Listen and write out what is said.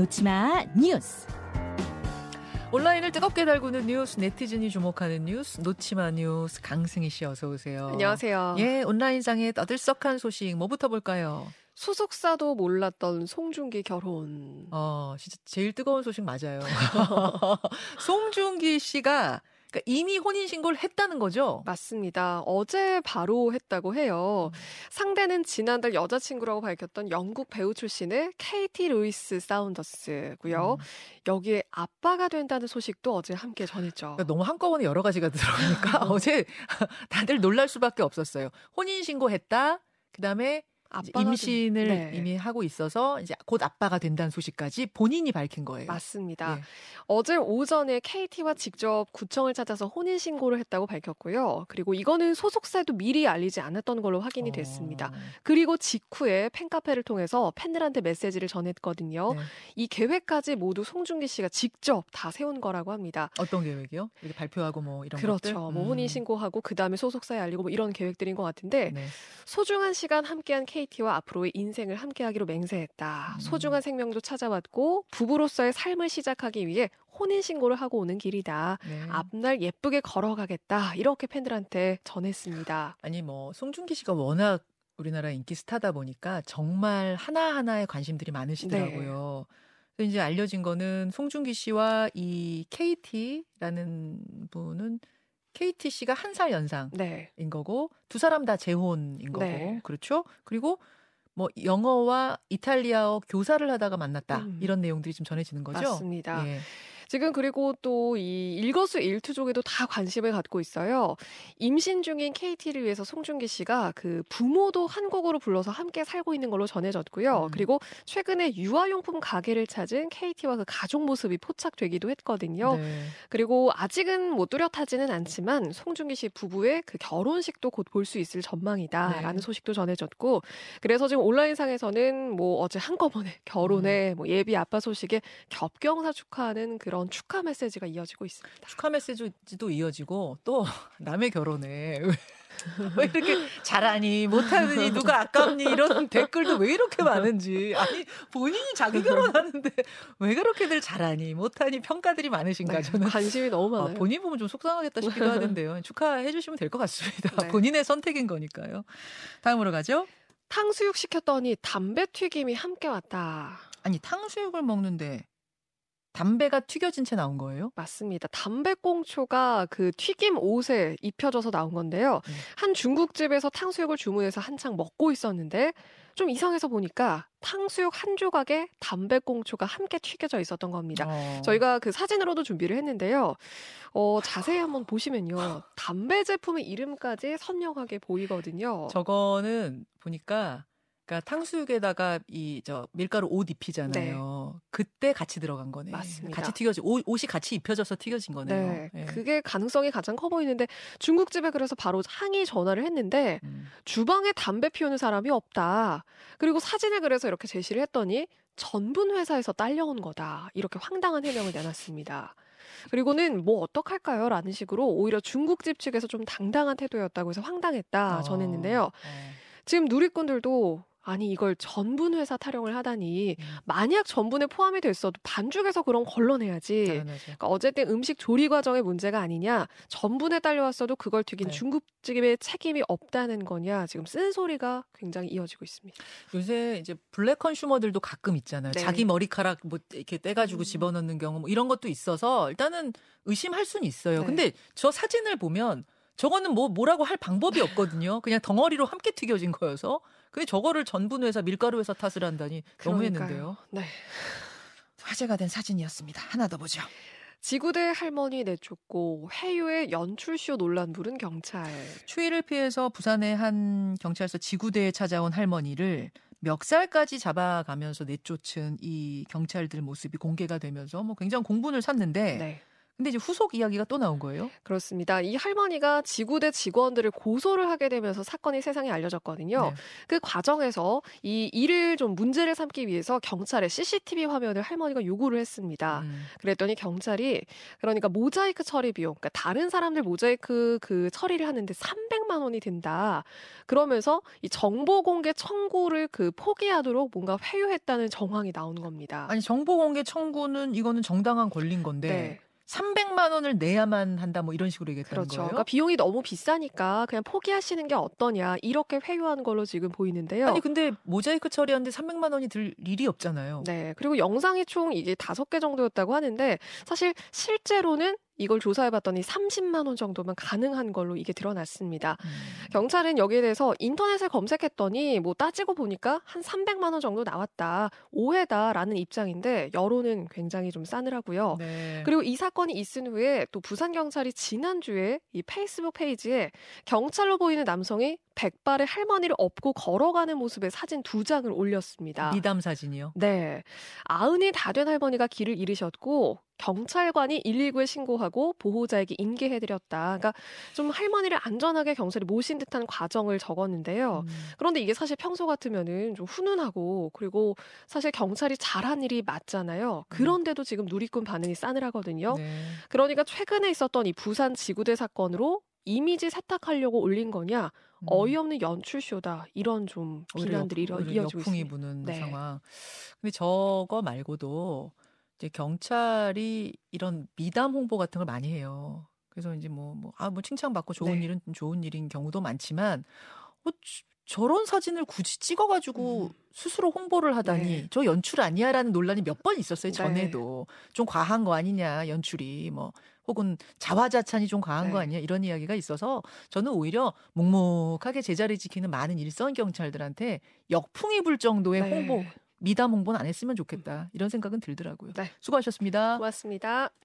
놓치마 뉴스. 온라인을 뜨겁게 달구는 뉴스, 네티즌이 주목하는 뉴스, 놓치마 뉴스, 강승희 씨 어서 오세요. 안녕하세요. 예, 온라인상의 떠들썩한 소식 뭐부터 볼까요? 소속사도 몰랐던 송중기 결혼. 어, 진짜 제일 뜨거운 소식 맞아요. 송중기 씨가 그러니까 이미 혼인 신고를 했다는 거죠? 맞습니다. 어제 바로 했다고 해요. 상대는 지난달 여자친구라고 밝혔던 영국 배우 출신의 케이티 루이스 사운더스고요. 음. 여기에 아빠가 된다는 소식도 어제 함께 전했죠. 그러니까 너무 한꺼번에 여러 가지가 들어가니까 어제 다들 놀랄 수밖에 없었어요. 혼인 신고했다. 그다음에 임신을 된- 네. 이미 하고 있어서 이제 곧 아빠가 된다는 소식까지 본인이 밝힌 거예요. 맞습니다. 예. 어제 오전에 KT와 직접 구청을 찾아서 혼인 신고를 했다고 밝혔고요. 그리고 이거는 소속사에도 미리 알리지 않았던 걸로 확인이 됐습니다. 어, 그리고 직후에 팬카페를 통해서 팬들한테 메시지를 전했거든요. 네. 이 계획까지 모두 송중기 씨가 직접 다 세운 거라고 합니다. 어떤 계획이요? 이렇게 발표하고 뭐 이런 그렇죠. 것들? 뭐 음. 혼인 신고하고 그 다음에 소속사에 알리고 뭐 이런 계획들인 것 같은데 네. 소중한 시간 함께한 KT와 앞으로의 인생을 함께하기로 맹세했다. 음. 소중한 생명도 찾아왔고 부부로서의 삶을 시작하기 위해 혼인 신고를 하고 오는 길이다. 네. 앞날 예쁘게 걸어가겠다. 이렇게 팬들한테 전했습니다. 아니 뭐 송중기 씨가 워낙 우리나라 인기 스타다 보니까 정말 하나하나에 관심들이 많으시더라고요. 네. 그래서 이제 알려진 거는 송중기 씨와 이 KT라는 분은 KT 씨가 한 살 연상인 네. 거고 두 사람 다 재혼인 거고 네. 그렇죠? 그리고 뭐 영어와 이탈리아어 교사를 하다가 만났다 음. 이런 내용들이 좀 전해지는 거죠. 맞습니다. 예. 지금 그리고 또 이 일거수일투족에도 다 관심을 갖고 있어요. 임신 중인 KT를 위해서 송중기 씨가 그 부모도 한국어로 불러서 함께 살고 있는 걸로 전해졌고요. 음. 그리고 최근에 유아용품 가게를 찾은 KT와 그 가족 모습이 포착되기도 했거든요. 네. 그리고 아직은 못 뚜렷하지는 않지만 송중기 씨 부부의 그 결혼식도 곧 볼 수 있을 전망이다라는 네. 소식도 전해졌고 그래서 지금 온라인상에서는 뭐 어제 한꺼번에 음. 결혼에 뭐 예비 아빠 소식에 겹경사 축하하는 그런 축하 메시지가 이어지고 있습니다. 축하 메시지도 이어지고 또 남의 결혼에 왜, 왜 이렇게 잘하니 못하니 누가 아깝니 이런 댓글도 왜 이렇게 많은지 아니 본인이 자기 결혼하는데 왜 그렇게들 잘하니 못하니 평가들이 많으신가 네, 저는 관심이 너무 아, 많아요. 본인 보면 좀 속상하겠다 싶기도 하는데요 축하해 주시면 될 것 같습니다 네. 본인의 선택인 거니까요 다음으로 가죠 탕수육 시켰더니 담배 튀김이 함께 왔다. 아니 탕수육을 먹는데 담배가 튀겨진 채 나온 거예요 맞습니다. 담배꽁초가 그 튀김 옷에 입혀져서 나온 건데요. 음. 한 중국집에서 탕수육을 주문해서 한창 먹고 있었는데 좀 이상해서 보니까 탕수육 한 조각에 담배꽁초가 함께 튀겨져 있었던 겁니다. 어. 저희가 그 사진으로도 준비를 했는데요. 어, 자세히 한번 보시면요. 담배 제품의 이름까지 선명하게 보이거든요. 저거는 보니까 그러니까 탕수육에다가 이 저 밀가루 옷 입히잖아요. 그때 같이 들어간 거네. 네. 맞습니다. 같이 튀겨지 옷, 옷이 같이 입혀져서 튀겨진 거네요. 네, 예. 그게 가능성이 가장 커 보이는데 중국집에 그래서 바로 항의 전화를 했는데 음. 주방에 담배 피우는 사람이 없다. 그리고 사진을 그래서 이렇게 제시를 했더니 전분 회사에서 딸려온 거다. 이렇게 황당한 해명을 내놨습니다. 그리고는 뭐 어떡할까요? 라는 식으로 오히려 중국집 측에서 좀 당당한 태도였다고 해서 황당했다 어, 전했는데요. 어. 지금 누리꾼들도 아니 이걸 전분 회사 타령을 하다니 음. 만약 전분에 포함이 됐어도 반죽에서 그런 걸러내야지. 당연하죠. 그러니까 어쨌든 음식 조리 과정의 문제가 아니냐, 전분에 딸려왔어도 그걸 튀긴 네. 중국집의 책임이 없다는 거냐, 지금 쓴소리가 굉장히 이어지고 있습니다. 요새 이제 블랙 컨슈머들도 가끔 있잖아요. 네. 자기 머리카락 뭐 이렇게 떼가지고 음. 집어넣는 경우 뭐 이런 것도 있어서 일단은 의심할 수는 있어요. 네. 근데 저 사진을 보면 저거는 뭐 뭐라고 할 방법이 없거든요. 그냥 덩어리로 함께 튀겨진 거여서. 근데 저거를 전분 회사, 밀가루 회사 탓을 한다니 너무했는데요. 네. 화제가 된 사진이었습니다. 하나 더 보죠. 지구대 할머니 내쫓고 해유의 연출쇼 논란 부른 경찰. 추위를 피해서 부산의 한 경찰서 지구대에 찾아온 할머니를 멱살까지 잡아가면서 내쫓은 이 경찰들 모습이 공개가 되면서 뭐 굉장히 공분을 샀는데 네. 근데 이제 후속 이야기가 또 나온 거예요? 그렇습니다. 이 할머니가 지구대 직원들을 고소를 하게 되면서 사건이 세상에 알려졌거든요. 네. 그 과정에서 이 일을 좀 문제를 삼기 위해서 경찰에 CCTV 화면을 할머니가 요구를 했습니다. 음. 그랬더니 경찰이 그러니까 모자이크 처리 비용, 그러니까 다른 사람들 모자이크 그 처리를 하는데 300만 원이 든다. 그러면서 이 정보 공개 청구를 그 포기하도록 뭔가 회유했다는 정황이 나오는 겁니다. 아니 정보 공개 청구는 이거는 정당한 권리인 건데 네. 300만 원을 내야만 한다 뭐 이런 식으로 얘기했다는 그렇죠. 거예요? 그러니까 비용이 너무 비싸니까 그냥 포기하시는 게 어떠냐 이렇게 회유하는 걸로 지금 보이는데요. 아니 근데 모자이크 처리하는데 300만 원이 들 일이 없잖아요. 네. 그리고 영상이 총 이게 다섯 개 정도였다고 하는데 사실 실제로는 이걸 조사해봤더니 30만 원 정도면 가능한 걸로 이게 드러났습니다. 음. 경찰은 여기에 대해서 인터넷에 검색했더니 뭐 따지고 보니까 한 300만 원 정도 나왔다. 오해다라는 입장인데 여론은 굉장히 좀 싸늘하고요. 네. 그리고 이 사건이 있은 후에 또 부산 경찰이 지난주에 이 페이스북 페이지에 경찰로 보이는 남성이 백발의 할머니를 업고 걸어가는 모습의 사진 두 장을 올렸습니다. 미담 사진이요. 네. 아흔이 다 된 할머니가 길을 잃으셨고 경찰관이 119에 신고하고 보호자에게 인계해드렸다. 그러니까 좀 할머니를 안전하게 경찰이 모신 듯한 과정을 적었는데요. 음. 그런데 이게 사실 평소 같으면은 좀 훈훈하고 그리고 사실 경찰이 잘한 일이 맞잖아요. 그런데도 지금 누리꾼 반응이 싸늘하거든요. 네. 그러니까 최근에 있었던 이 부산 지구대 사건으로 이미지 세탁하려고 올린 거냐 음. 어이없는 연출쇼다 이런 좀 비난들이 역- 이어, 이어지고 역풍이 있습니다. 부는 네. 상황. 근데 저거 말고도 이제 경찰이 이런 미담 홍보 같은 걸 많이 해요. 그래서 이제 뭐, 뭐, 아, 뭐 칭찬받고 좋은 네. 일은 좋은 일인 경우도 많지만, 어, 저- 저런 사진을 굳이 찍어가지고 음. 스스로 홍보를 하다니, 네. 저 연출 아니야 라는 논란이 몇 번 있었어요, 네. 전에도. 좀 과한 거 아니냐, 연출이. 뭐, 혹은 자화자찬이 좀 과한 거 네. 아니냐, 이런 이야기가 있어서 저는 오히려 묵묵하게 제자리 지키는 많은 일선 경찰들한테 역풍이 불 정도의 네. 홍보, 미담 홍보는 안 했으면 좋겠다. 이런 생각은 들더라고요. 네. 수고하셨습니다. 고맙습니다.